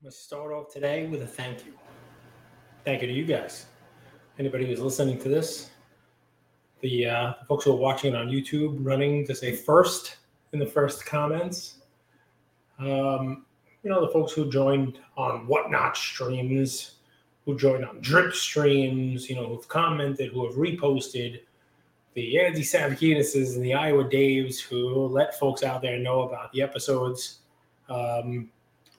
I'm going to start off today with a thank you. Thank you to you guys. Anybody who's listening to this, the, uh, the folks who are watching it on YouTube, running to say first in the first comments. Um, you know, the folks who joined on whatnot streams, who joined on drip streams, you know, who've commented, who have reposted, the Andy Savakinuses and the Iowa Daves who let folks out there know about the episodes. Um,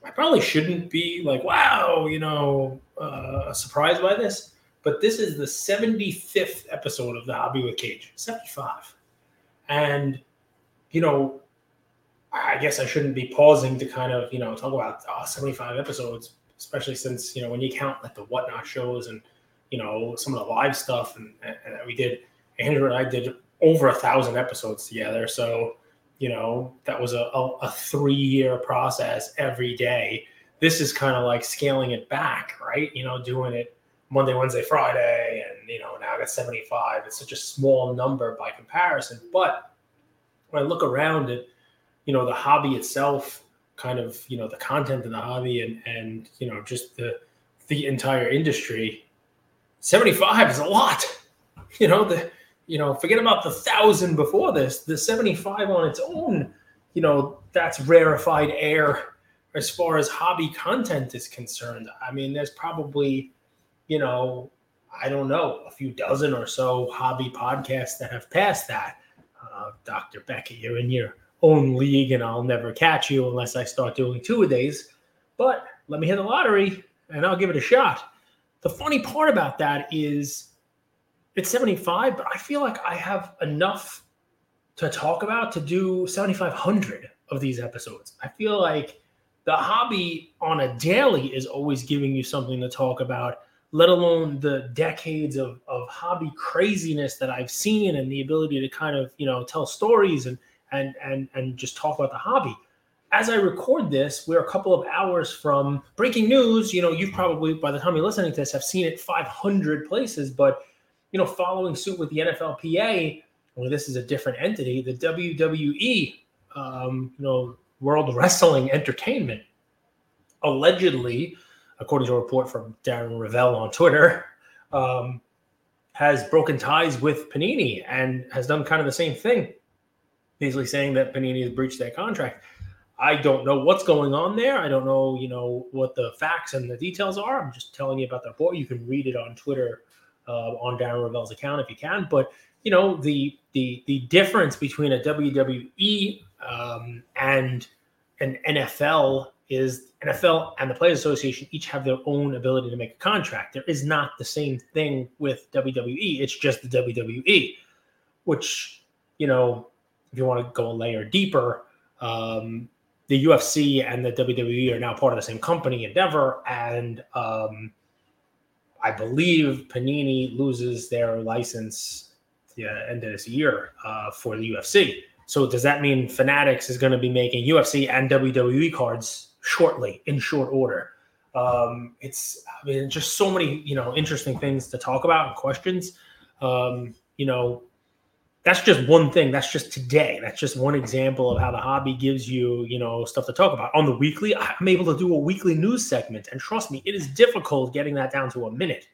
I probably shouldn't be like, wow, you know, uh, surprised by this, but this is the 75th episode of The Hobby with Cage, 75. And, you know, I guess I shouldn't be pausing to kind of, you know, talk about oh, 75 episodes, especially since, you know, when you count like the whatnot shows and, you know, some of the live stuff and, and we did, Andrew and I did over a thousand episodes together. So, you know that was a, a, a three year process every day. This is kind of like scaling it back right? You know doing it monday wednesday friday and you know now i got 75 it's such a small number by comparison. But when i look around at you know the hobby itself kind of you know the content of the hobby and and you know just the the entire industry 75 is a lot. You know the you know, forget about the thousand before this. The 75 on its own, you know, that's rarefied air as far as hobby content is concerned. I mean, there's probably, you know, I don't know, a few dozen or so hobby podcasts that have passed that. Uh, Dr. Beckett, you're in your own league, and I'll never catch you unless I start doing two a days. But let me hit the lottery, and I'll give it a shot. The funny part about that is it's 75, but I feel like I have enough to talk about to do 7,500 of these episodes. I feel like the hobby on a daily is always giving you something to talk about, let alone the decades of, of hobby craziness that I've seen and the ability to kind of, you know, tell stories and, and, and, and just talk about the hobby. As I record this, we're a couple of hours from breaking news. You know, you've probably, by the time you're listening to this, have seen it 500 places, but you know, following suit with the NFLPA, well, this is a different entity, the WWE, um, you know, World Wrestling Entertainment, allegedly, according to a report from Darren Rovell on Twitter, um, has broken ties with Panini and has done kind of the same thing, basically saying that Panini has breached their contract. I don't know what's going on there. I don't know, you know, what the facts and the details are. I'm just telling you about the report. You can read it on Twitter uh, on Darren Rovell's account if you can. But you know the the the difference between a WWE um, and an NFL is NFL and the Players Association each have their own ability to make a contract. There is not the same thing with WWE. It's just the WWE, which you know if you want to go a layer deeper. Um, the UFC and the WWE are now part of the same company, Endeavor, and um, I believe Panini loses their license the end of this year uh, for the UFC. So does that mean Fanatics is going to be making UFC and WWE cards shortly in short order? Um, it's I mean just so many you know interesting things to talk about and questions. Um, you know, that's just one thing. That's just today. That's just one example of how the hobby gives you, you know, stuff to talk about. On the weekly, I'm able to do a weekly news segment, and trust me, it is difficult getting that down to a minute.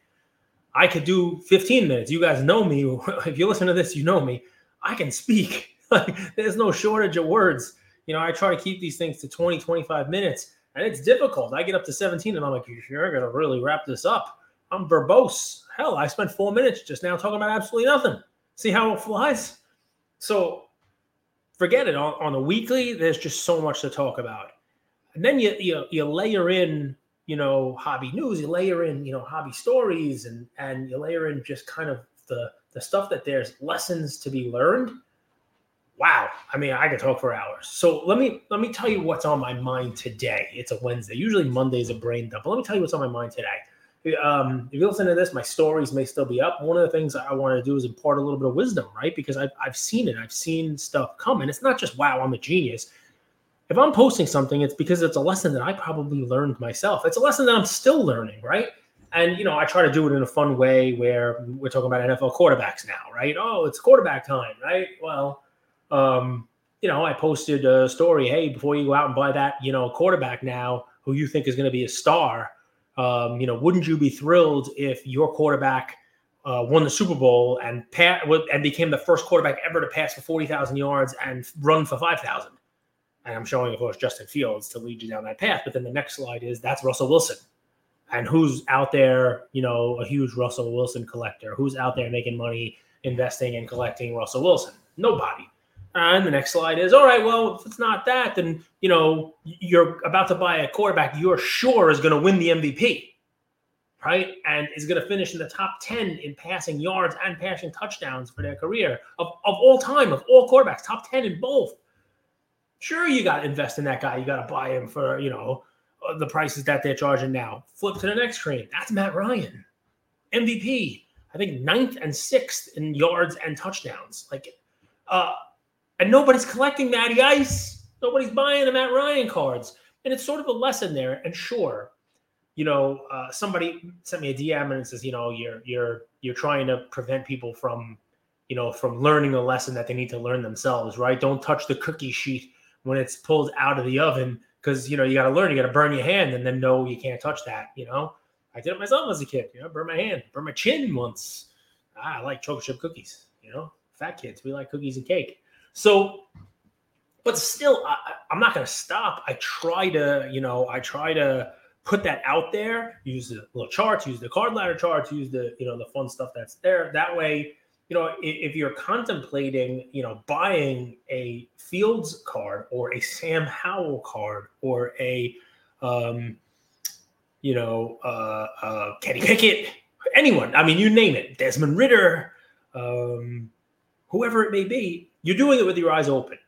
I could do 15 minutes. You guys know me. If you listen to this, you know me. I can speak. Like there's no shortage of words. You know, I try to keep these things to 20, 25 minutes, and it's difficult. I get up to 17, and I'm like, you're gonna really wrap this up. I'm verbose. Hell, I spent four minutes just now talking about absolutely nothing. See how it flies? So forget it. On, on the weekly, there's just so much to talk about. And then you, you you layer in, you know, hobby news, you layer in, you know, hobby stories and and you layer in just kind of the the stuff that there's lessons to be learned. Wow. I mean, I could talk for hours. So let me let me tell you what's on my mind today. It's a Wednesday. Usually Monday's a brain dump. But let me tell you what's on my mind today um, if you listen to this, my stories may still be up. One of the things I want to do is impart a little bit of wisdom, right? Because I've, I've seen it. I've seen stuff come. And it's not just, wow, I'm a genius. If I'm posting something, it's because it's a lesson that I probably learned myself. It's a lesson that I'm still learning, right? And, you know, I try to do it in a fun way where we're talking about NFL quarterbacks now, right? Oh, it's quarterback time, right? Well, um, you know, I posted a story. Hey, before you go out and buy that, you know, quarterback now, who you think is going to be a star, um, you know, wouldn't you be thrilled if your quarterback uh, won the Super Bowl and pa- and became the first quarterback ever to pass for forty thousand yards and run for five thousand? And I'm showing, of course, Justin Fields to lead you down that path. But then the next slide is that's Russell Wilson. And who's out there, you know, a huge Russell Wilson collector? Who's out there making money investing and collecting Russell Wilson? Nobody. And the next slide is all right. Well, if it's not that, then you know you're about to buy a quarterback you're sure is going to win the MVP, right? And is going to finish in the top ten in passing yards and passing touchdowns for their career of, of all time of all quarterbacks, top ten in both. Sure, you got to invest in that guy. You got to buy him for you know the prices that they're charging now. Flip to the next screen. That's Matt Ryan, MVP. I think ninth and sixth in yards and touchdowns. Like, uh, and nobody's collecting Matty Ice. Nobody's buying the Matt Ryan cards. And it's sort of a lesson there. And sure, you know, uh, somebody sent me a DM and says, you know, you're you're you're trying to prevent people from, you know, from learning a lesson that they need to learn themselves, right? Don't touch the cookie sheet when it's pulled out of the oven because you know you got to learn. You got to burn your hand and then know you can't touch that. You know, I did it myself as a kid. You know, burn my hand, burn my chin once. Ah, I like chocolate chip cookies. You know, fat kids we like cookies and cake. So, but still, I, I'm not going to stop. I try to, you know, I try to put that out there. Use the little charts, use the card ladder charts, use the, you know, the fun stuff that's there. That way, you know, if, you're contemplating, you know, buying a Fields card or a Sam Howell card or a, um, you know, uh, uh, Kenny Pickett, anyone. I mean, you name it, Desmond Ridder, um, whoever it may be. You're doing it with your eyes open.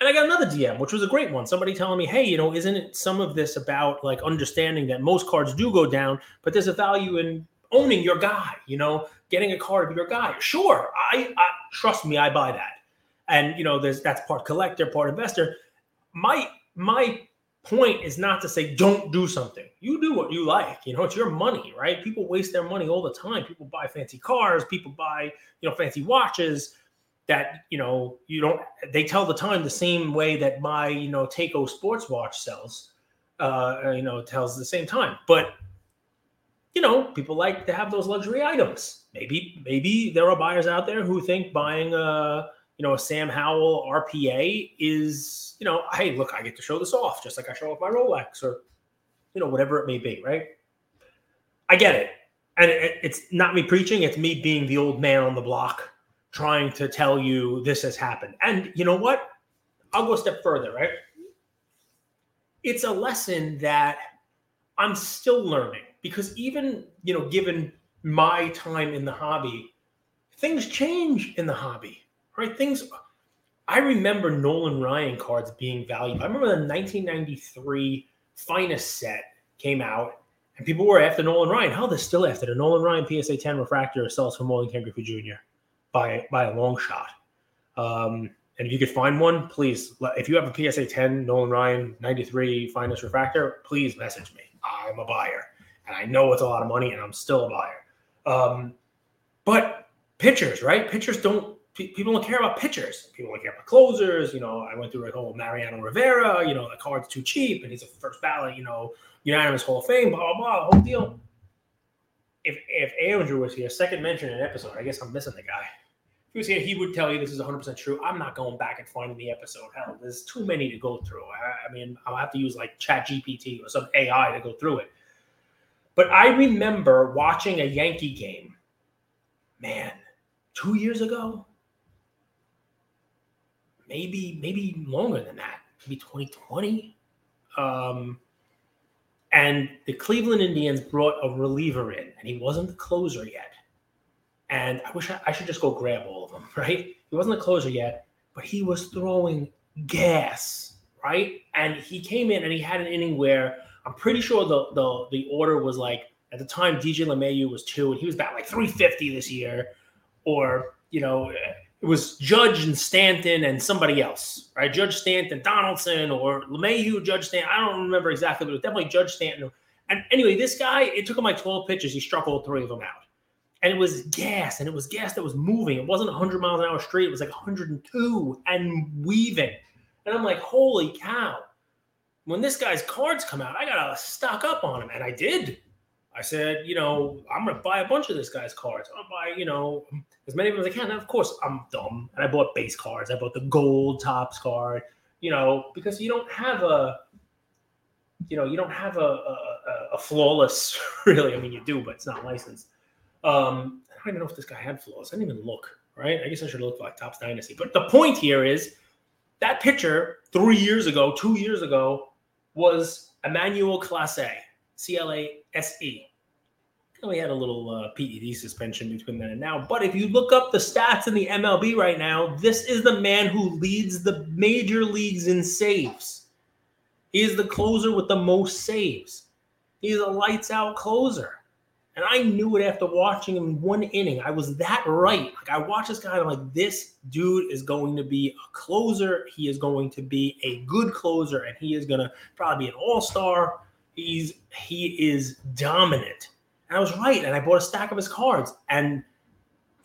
And I got another DM, which was a great one. Somebody telling me, hey, you know, isn't it some of this about like understanding that most cards do go down, but there's a value in owning your guy, you know, getting a card of your guy. Sure. I, I trust me, I buy that. And you know, there's that's part collector, part investor. My my point is not to say don't do something. You do what you like. You know, it's your money, right? People waste their money all the time. People buy fancy cars, people buy, you know, fancy watches that you know you don't they tell the time the same way that my you know Takeo sports watch sells uh you know tells the same time. But you know people like to have those luxury items. Maybe maybe there are buyers out there who think buying a you know a Sam Howell RPA is you know hey look I get to show this off just like I show off my Rolex or you know whatever it may be right? I get it. And it, it's not me preaching it's me being the old man on the block trying to tell you this has happened. And you know what? I'll go a step further, right? It's a lesson that I'm still learning because even, you know, given my time in the hobby, things change in the hobby, right? Things I remember Nolan Ryan cards being valuable. I remember the 1993 finest set came out and people were after Nolan Ryan. How they're still after the Nolan Ryan PSA 10 refractor sells for more than Ken Griffey Jr by by a long shot. Um, and if you could find one, please. If you have a PSA 10 Nolan Ryan 93 finest refractor, please message me. I'm a buyer, and I know it's a lot of money, and I'm still a buyer. Um, but pitchers, right? Pitchers don't. People don't care about pitchers. People don't care about closers. You know, I went through like, oh, Mariano Rivera. You know, the card's too cheap, and he's a first ballot. You know, unanimous Hall of Fame. Blah blah blah. Whole deal. If if Andrew was here, second mention in an episode, I guess I'm missing the guy he was here, he would tell you this is 100% true. I'm not going back and finding the episode. Hell, there's too many to go through. I, I mean, I'll have to use like Chat GPT or some AI to go through it. But I remember watching a Yankee game, man, two years ago, maybe maybe longer than that, maybe 2020. Um, and the Cleveland Indians brought a reliever in, and he wasn't the closer yet. And I wish I, I should just go grab all right? He wasn't a closer yet, but he was throwing gas, right? And he came in and he had an inning where I'm pretty sure the the, the order was like at the time DJ LeMahieu was two, and he was about like 350 this year, or you know, it was Judge and Stanton and somebody else, right? Judge Stanton, Donaldson, or LeMahieu, Judge Stanton. I don't remember exactly, but it was definitely Judge Stanton. And anyway, this guy, it took him like 12 pitches. He struck all three of them out and it was gas and it was gas that was moving it wasn't 100 miles an hour straight it was like 102 and weaving and i'm like holy cow when this guy's cards come out, I gotta stock up on him, and I did. I said, you know, I'm gonna buy a bunch of this guy's cards. I'll buy, you know, as many of them as I can. And of course, I'm dumb, and I bought base cards. I bought the gold tops card, you know, because you don't have a, you know, you don't have a a, a flawless. Really, I mean, you do, but it's not licensed. Um, I don't even know if this guy had flaws. I didn't even look. Right? I guess I should look like Topps Dynasty. But the point here is that picture three years ago, two years ago, was Emmanuel Clase, C L A S E. We had a little uh, PED suspension between then and now. But if you look up the stats in the MLB right now, this is the man who leads the major leagues in saves. He is the closer with the most saves. He's a lights out closer. And I knew it after watching him one inning. I was that right. Like I watched this guy, I'm like, this dude is going to be a closer. He is going to be a good closer, and he is gonna probably be an all-star. He's he is dominant. And I was right. And I bought a stack of his cards. And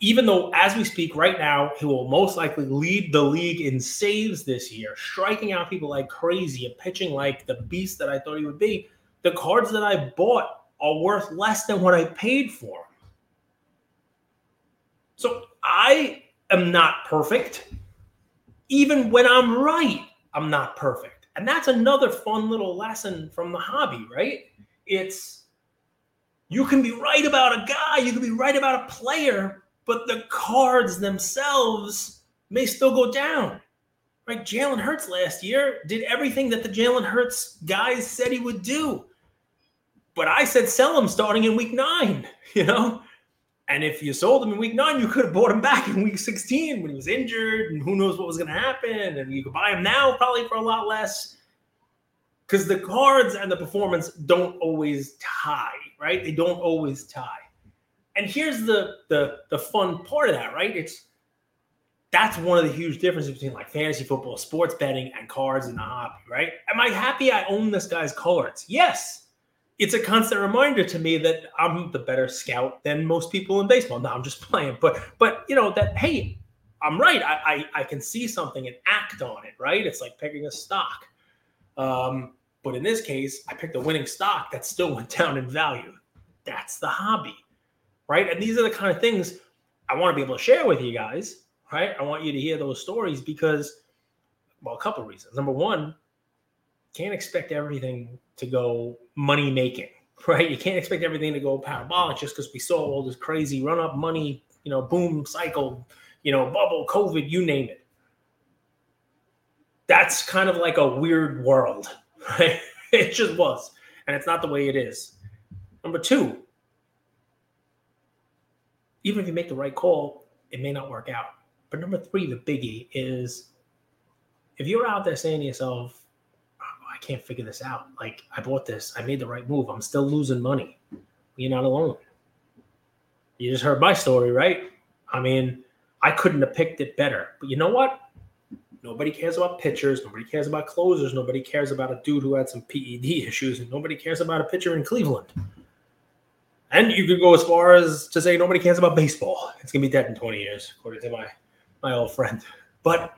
even though as we speak right now, he will most likely lead the league in saves this year, striking out people like crazy and pitching like the beast that I thought he would be. The cards that I bought are worth less than what I paid for. So I am not perfect. Even when I'm right, I'm not perfect. And that's another fun little lesson from the hobby, right? It's you can be right about a guy, you can be right about a player, but the cards themselves may still go down. Right? Jalen Hurts last year did everything that the Jalen Hurts guys said he would do but I said sell him starting in week nine, you know? And if you sold him in week nine, you could have bought him back in week 16 when he was injured and who knows what was going to happen. And you could buy him now probably for a lot less because the cards and the performance don't always tie, right? They don't always tie. And here's the the the fun part of that, right? It's that's one of the huge differences between like fantasy football, sports betting, and cards in the hobby, right? Am I happy I own this guy's cards? Yes it's a constant reminder to me that I'm the better scout than most people in baseball. No, I'm just playing, but but you know that hey, I'm right. I I, I can see something and act on it. Right? It's like picking a stock. Um, but in this case, I picked a winning stock that still went down in value. That's the hobby, right? And these are the kind of things I want to be able to share with you guys. Right? I want you to hear those stories because, well, a couple reasons. Number one, can't expect everything to go money making, right? You can't expect everything to go parabolic just because we saw all this crazy run up money, you know, boom cycle, you know, bubble, COVID, you name it. That's kind of like a weird world, right? It just was. And it's not the way it is. Number two, even if you make the right call, it may not work out. But number three, the biggie is if you're out there saying to yourself, can't figure this out. Like, I bought this, I made the right move. I'm still losing money. You're not alone. You just heard my story, right? I mean, I couldn't have picked it better. But you know what? Nobody cares about pitchers. Nobody cares about closers. Nobody cares about a dude who had some PED issues. And nobody cares about a pitcher in Cleveland. And you could go as far as to say nobody cares about baseball. It's gonna be dead in 20 years, according to my my old friend. But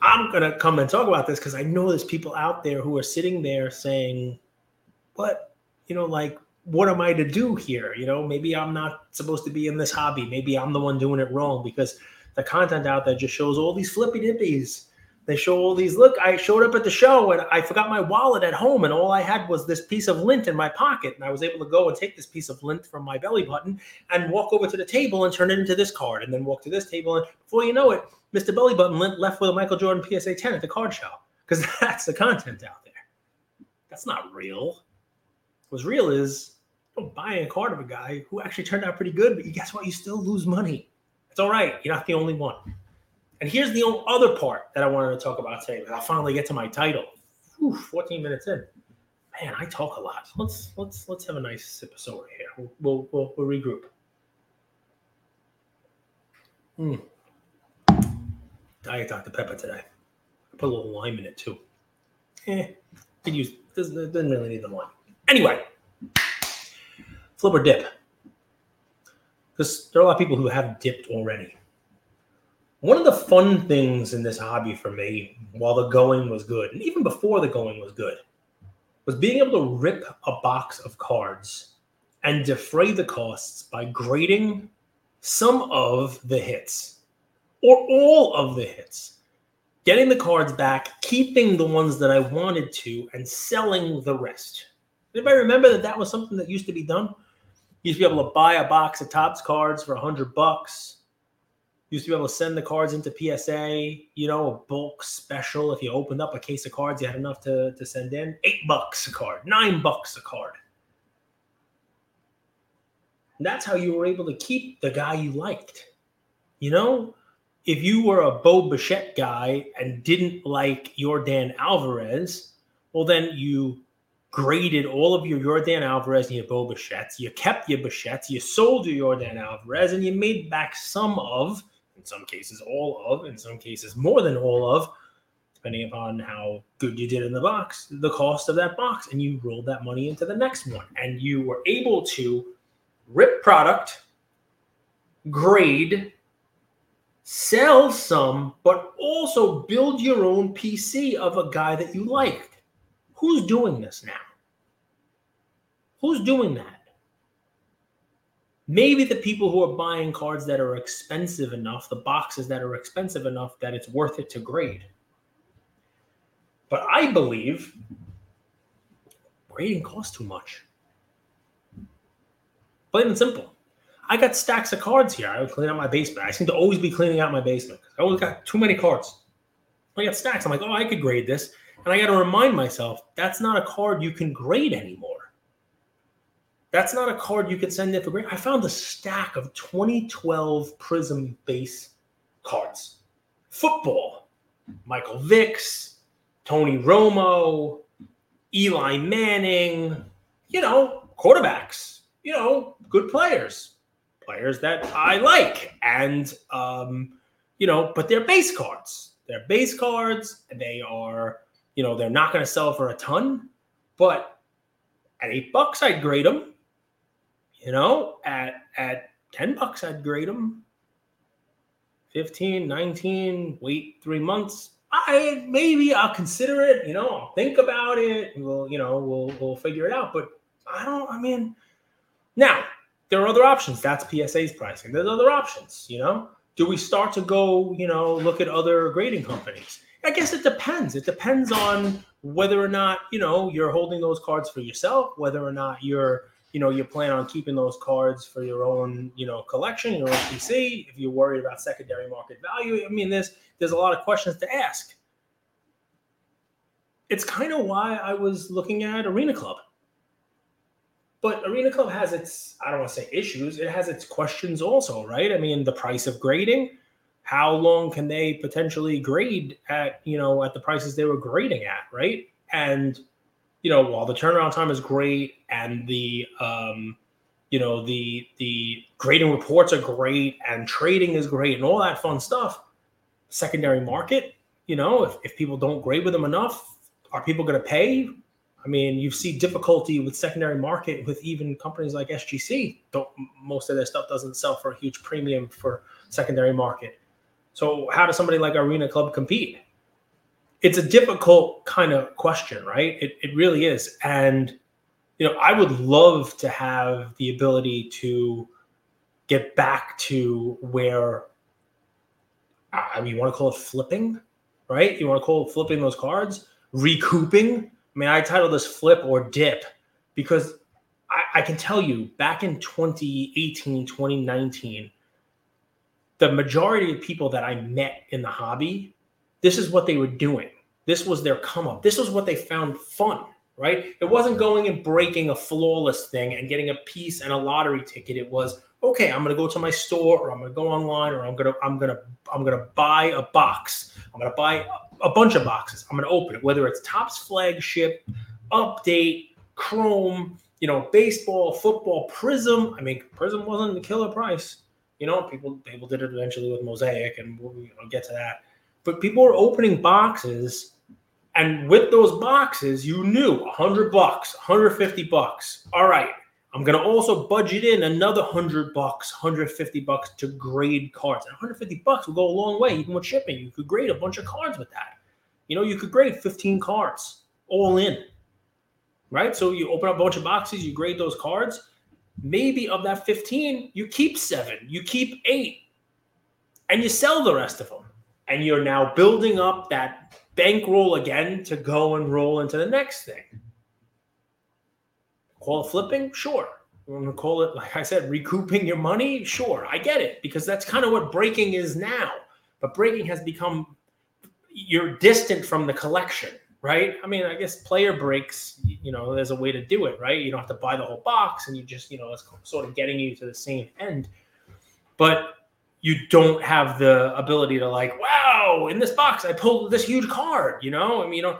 I'm going to come and talk about this because I know there's people out there who are sitting there saying, "What, you know, like, what am I to do here? You know, maybe I'm not supposed to be in this hobby. Maybe I'm the one doing it wrong because the content out there just shows all these flippy dippies. They show all these. Look, I showed up at the show and I forgot my wallet at home, and all I had was this piece of lint in my pocket. And I was able to go and take this piece of lint from my belly button and walk over to the table and turn it into this card, and then walk to this table. And before you know it, Mr. Belly Button lint left with a Michael Jordan PSA 10 at the card show because that's the content out there. That's not real. What's real is you buying a card of a guy who actually turned out pretty good, but guess what? You still lose money. It's all right. You're not the only one. And here's the other part that I wanted to talk about today. I'll finally get to my title. Whew, 14 minutes in. Man, I talk a lot. Let's let's let's have a nice sip of soda here. We'll we'll, we'll, regroup. Hmm. Diet Dr. Pepper today. I put a little lime in it too. Eh, could use doesn't, doesn't really need the lime. Anyway, flip or dip. Because there are a lot of people who have dipped already. One of the fun things in this hobby for me, while the going was good, and even before the going was good, was being able to rip a box of cards and defray the costs by grading some of the hits or all of the hits, getting the cards back, keeping the ones that I wanted to, and selling the rest. Anybody remember that that was something that used to be done? You used to be able to buy a box of Topps cards for a hundred bucks used to be able to send the cards into PSA, you know, a bulk special. If you opened up a case of cards, you had enough to, to send in. Eight bucks a card, nine bucks a card. And that's how you were able to keep the guy you liked. You know, if you were a Bo Bichette guy and didn't like your Dan Alvarez, well, then you graded all of your Yordan Alvarez and your Bo Bichettes. You kept your Bichettes, you sold your Yordan Alvarez, and you made back some of in some cases all of, in some cases more than all of, depending upon how good you did in the box, the cost of that box. And you rolled that money into the next one. And you were able to rip product, grade, sell some, but also build your own PC of a guy that you liked. Who's doing this now? Who's doing that? Maybe the people who are buying cards that are expensive enough, the boxes that are expensive enough that it's worth it to grade. But I believe grading costs too much. Plain and simple. I got stacks of cards here. I would clean out my basement. I seem to always be cleaning out my basement. I always got too many cards. I got stacks. I'm like, oh, I could grade this. And I got to remind myself that's not a card you can grade anymore. That's not a card you could send in for grade. I found a stack of 2012 Prism base cards. Football, Michael Vicks, Tony Romo, Eli Manning, you know, quarterbacks, you know, good players, players that I like. And, um, you know, but they're base cards. They're base cards. They are, you know, they're not going to sell for a ton, but at eight bucks, I'd grade them you know, at at 10 bucks, I'd grade them. 15, 19, wait three months. I maybe I'll consider it, you know, I'll think about it. We'll, you know, we'll we'll figure it out. But I don't, I mean, now there are other options. That's PSA's pricing. There's other options, you know. Do we start to go, you know, look at other grading companies? I guess it depends. It depends on whether or not, you know, you're holding those cards for yourself, whether or not you're you know you plan on keeping those cards for your own you know collection your own pc if you're worried about secondary market value i mean there's there's a lot of questions to ask. It's kind of why i was looking at arena club. But arena club has its i don't want to say issues it has its questions also right? I mean the price of grading how long can they potentially grade at you know at the prices they were grading at right? And you know, while the turnaround time is great and the um, you know the the grading reports are great and trading is great and all that fun stuff, secondary market, you know, if, if people don't grade with them enough, are people going to pay? I mean, you see difficulty with secondary market with even companies like SGC. Don't most of their stuff doesn't sell for a huge premium for secondary market. So how does somebody like Arena Club compete? it's a difficult kind of question, right? It, it really is. And, you know, I would love to have the ability to get back to where I mean, you want to call it flipping, right? You want to call it flipping those cards, recouping. I mean, I titled this flip or dip because I, I can tell you back in 2018, 2019, the majority of people that I met in the hobby this is what they were doing. This was their come up. This was what they found fun, right? It wasn't going and breaking a flawless thing and getting a piece and a lottery ticket. It was okay. I'm going to go to my store, or I'm going to go online, or I'm going to I'm to I'm to buy a box. I'm going to buy a bunch of boxes. I'm going to open it, whether it's Topps flagship, update, Chrome, you know, baseball, football, Prism. I mean, Prism wasn't the killer price. You know, people people did it eventually with Mosaic, and we'll know, get to that but people were opening boxes and with those boxes you knew 100 bucks 150 bucks all right I'm going to also budget in another 100 bucks, 150 bucks to grade cards. And 150 bucks will go a long way, even with shipping. You could grade a bunch of cards with that. You know, you could grade 15 cards all in, right? So you open up a bunch of boxes, you grade those cards. Maybe of that 15, you keep seven, you keep eight, and you sell the rest of them. And you're now building up that bankroll again to go and roll into the next thing. Call it flipping? Sure. You want to call it, like I said, recouping your money? Sure. I get it because that's kind of what breaking is now. But breaking has become, you're distant from the collection, right? I mean, I guess player breaks, you know, there's a way to do it, right? You don't have to buy the whole box and you just, you know, it's sort of getting you to the same end. But you don't have the ability to like, wow, in this box I pulled this huge card, you know? I mean, you know,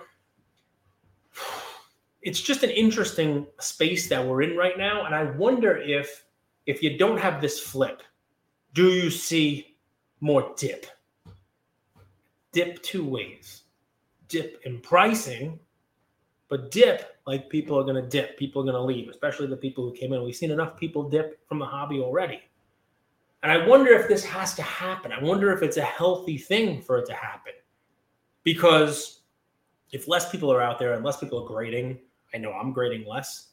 it's just an interesting space that we're in right now and i wonder if if you don't have this flip do you see more dip? Dip two ways. Dip in pricing but dip like people are going to dip people are going to leave especially the people who came in. We've seen enough people dip from the hobby already and i wonder if this has to happen i wonder if it's a healthy thing for it to happen because if less people are out there and less people are grading I know I'm grading less.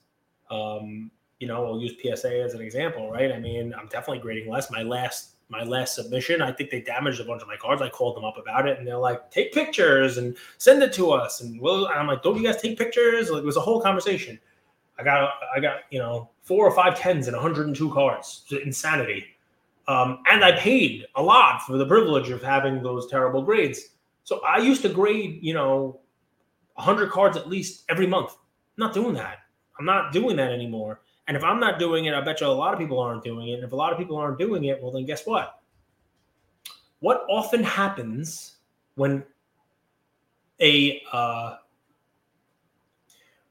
Um, you know, we'll use PSA as an example, right? I mean, I'm definitely grading less. My last my last submission, I think they damaged a bunch of my cards. I called them up about it, and they're like, "Take pictures and send it to us." And well, and I'm like, "Don't you guys take pictures?" Like, it was a whole conversation. I got I got you know four or five tens and 102 cards. It's insanity. Um, and I paid a lot for the privilege of having those terrible grades. So I used to grade, you know, 100 cards at least every month. I'm not doing that. I'm not doing that anymore. And if I'm not doing it, I bet you a lot of people aren't doing it. And if a lot of people aren't doing it, well, then guess what? What often happens when a uh,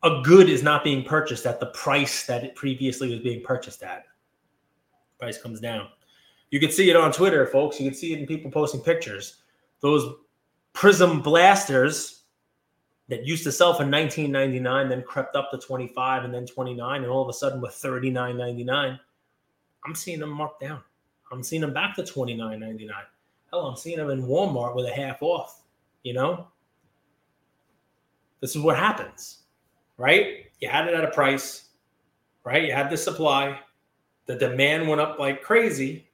a good is not being purchased at the price that it previously was being purchased at? Price comes down. You can see it on Twitter, folks. You can see it in people posting pictures. Those Prism blasters that used to sell for 19.99 then crept up to 25 and then 29 and all of a sudden with 39.99 i'm seeing them marked down. I'm seeing them back to 29.99 hell i'm seeing them in walmart with a half off you know? This is what happens right? You had it at a price right? You had the supply. The demand went up like crazy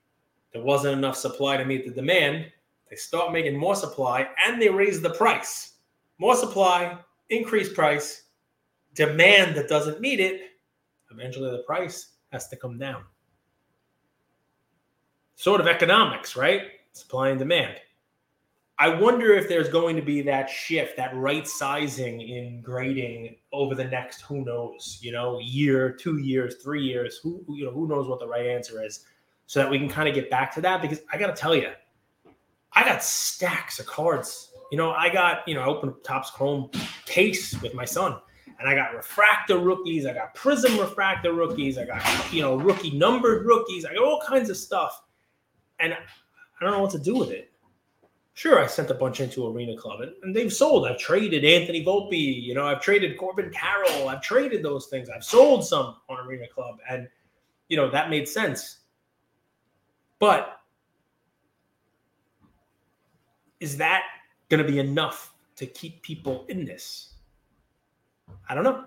there wasn't enough supply to meet the demand they start making more supply and they raise the price more supply, increased price, demand that doesn't meet it, eventually the price has to come down. Sort of economics, right? Supply and demand. I wonder if there's going to be that shift, that right sizing in grading over the next who knows, you know, year, two years, three years, who you know, who knows what the right answer is, so that we can kind of get back to that. Because I got to tell you, I got stacks of cards you know, I got, you know, I opened Topps Chrome case with my son, and I got refractor rookies, I got prism refractor rookies, I got, you know, rookie numbered rookies, I got all kinds of stuff. And I don't know what to do with it. Sure, I sent a bunch into Arena Club and, and they've sold. I've traded Anthony Volpe, you know, I've traded Corbin Carroll, I've traded those things. I've sold some on Arena Club, and you know, that made sense. But is that going to be enough to keep people in this? I don't know.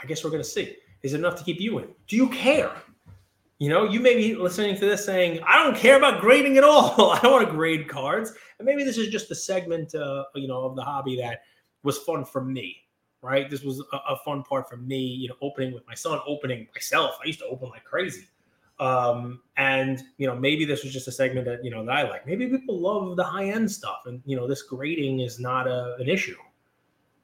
I guess we're going to see. Is it enough to keep you in? Do you care? You know, you may be listening to this saying, I don't care about grading at all. I don't want to grade cards. And maybe this is just a segment, uh, you know, of the hobby that was fun for me, right? This was a, a fun part for me, you know, opening with my son, opening myself. I used to open like crazy. Um, and you know, maybe this was just a segment that you know that I like. Maybe people love the high end stuff, and you know, this grading is not a, an issue,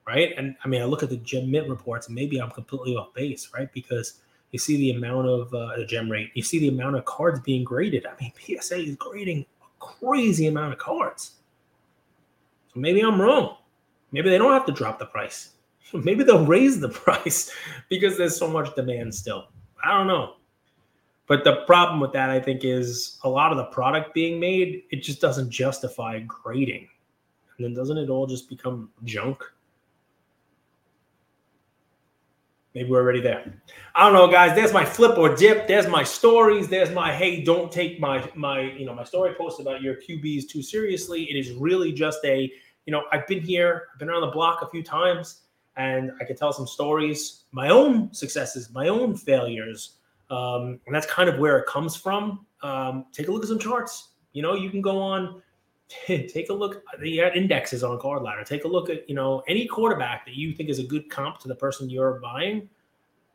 right? And I mean, I look at the gem mint reports, and maybe I'm completely off base, right? Because you see the amount of uh, the gem rate, you see the amount of cards being graded. I mean, PSA is grading a crazy amount of cards. So maybe I'm wrong. Maybe they don't have to drop the price. Maybe they'll raise the price because there's so much demand still. I don't know. But the problem with that, I think, is a lot of the product being made, it just doesn't justify grading. And then doesn't it all just become junk? maybe we're already there. I don't know, guys. There's my flip or dip. There's my stories. There's my hey, don't take my my you know my story post about your QBs too seriously. It is really just a you know I've been here, I've been around the block a few times, and I can tell some stories, my own successes, my own failures, um, and that's kind of where it comes from. Um, take a look at some charts. You know, you can go on take a look the indexes on card ladder. Take a look at you know any quarterback that you think is a good comp to the person you're buying.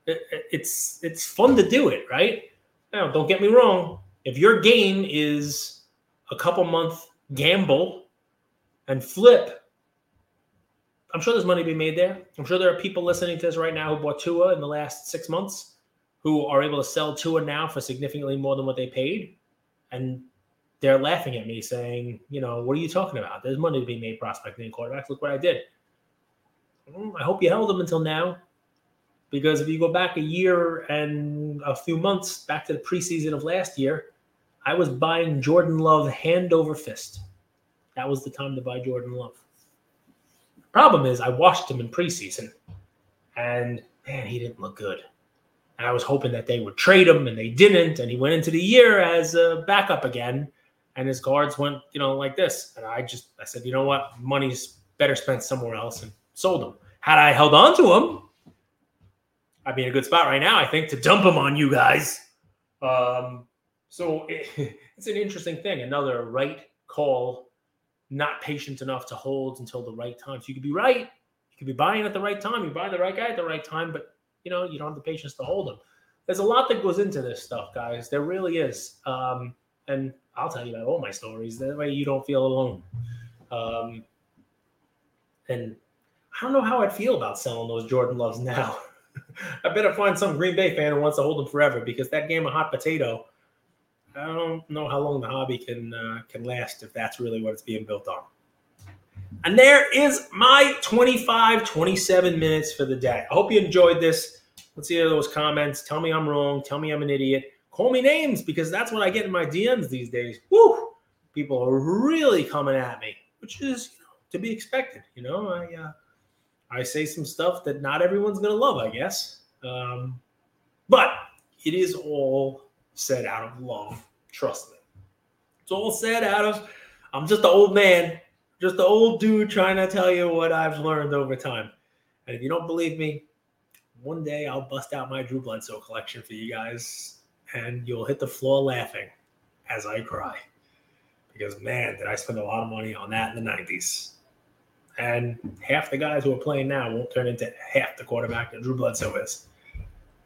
It, it's it's fun to do it right? Now don't get me wrong. If your game is a couple month gamble and flip i'm sure there's money to be made there. I'm sure there are people listening to this right now who bought tua in the last six months who are able to sell tua now for significantly more than what they paid and they're laughing at me saying, you know, what are you talking about? There's money to be made prospecting in quarterbacks. Look what I did. Mm, I hope you held them until now. Because if you go back a year and a few months back to the preseason of last year, I was buying Jordan Love hand over fist. That was the time to buy Jordan Love. Problem is, I watched him in preseason, and man, he didn't look good. And I was hoping that they would trade him, and they didn't. And he went into the year as a backup again and his cards went, you know, like this. And I just, I said, you know what, money's better spent somewhere else, and sold him. Had I held on to him, I'd be in a good spot right now, I think, to dump him on you guys. Um, so it, it's an interesting thing. Another right call, not patient enough to hold until the right time. So you could be right. You could be buying at the right time. You buy the right guy at the right time, but you know, you don't have the patience to hold them. There's a lot that goes into this stuff, guys. There really is. Um, and I'll tell you about all my stories. That way you don't feel alone. Um, and I don't know how I'd feel about selling those Jordan Loves now. I better find some Green Bay fan who wants to hold them forever because that game of hot potato. I don't know how long the hobby can uh, can last if that's really what it's being built on. And there is my 25, 27 minutes for the day. I hope you enjoyed this. Let's see those comments. Tell me I'm wrong. Tell me I'm an idiot call me names because that's what I get in my DMs these days. Woo! People are really coming at me, which is you know, to be expected. You know, I uh, I say some stuff that not everyone's gonna love, I guess. Um, but it is all said out of love. Trust me. It's all said out of I'm just an old man, just an old dude trying to tell you what I've learned over time. And if you don't believe me, one day I'll bust out my Drew Bledsoe collection for you guys and you'll hit the floor laughing as I cry. Because man, did I spend a lot of money on that in the 90s. And half the guys who are playing now won't turn into half the quarterback that Drew Bledsoe is.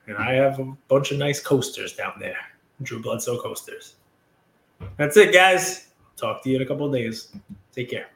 And I have a bunch of nice coasters down there, Drew Bledsoe coasters. That's it, guys. Talk to you in a couple days. Take care.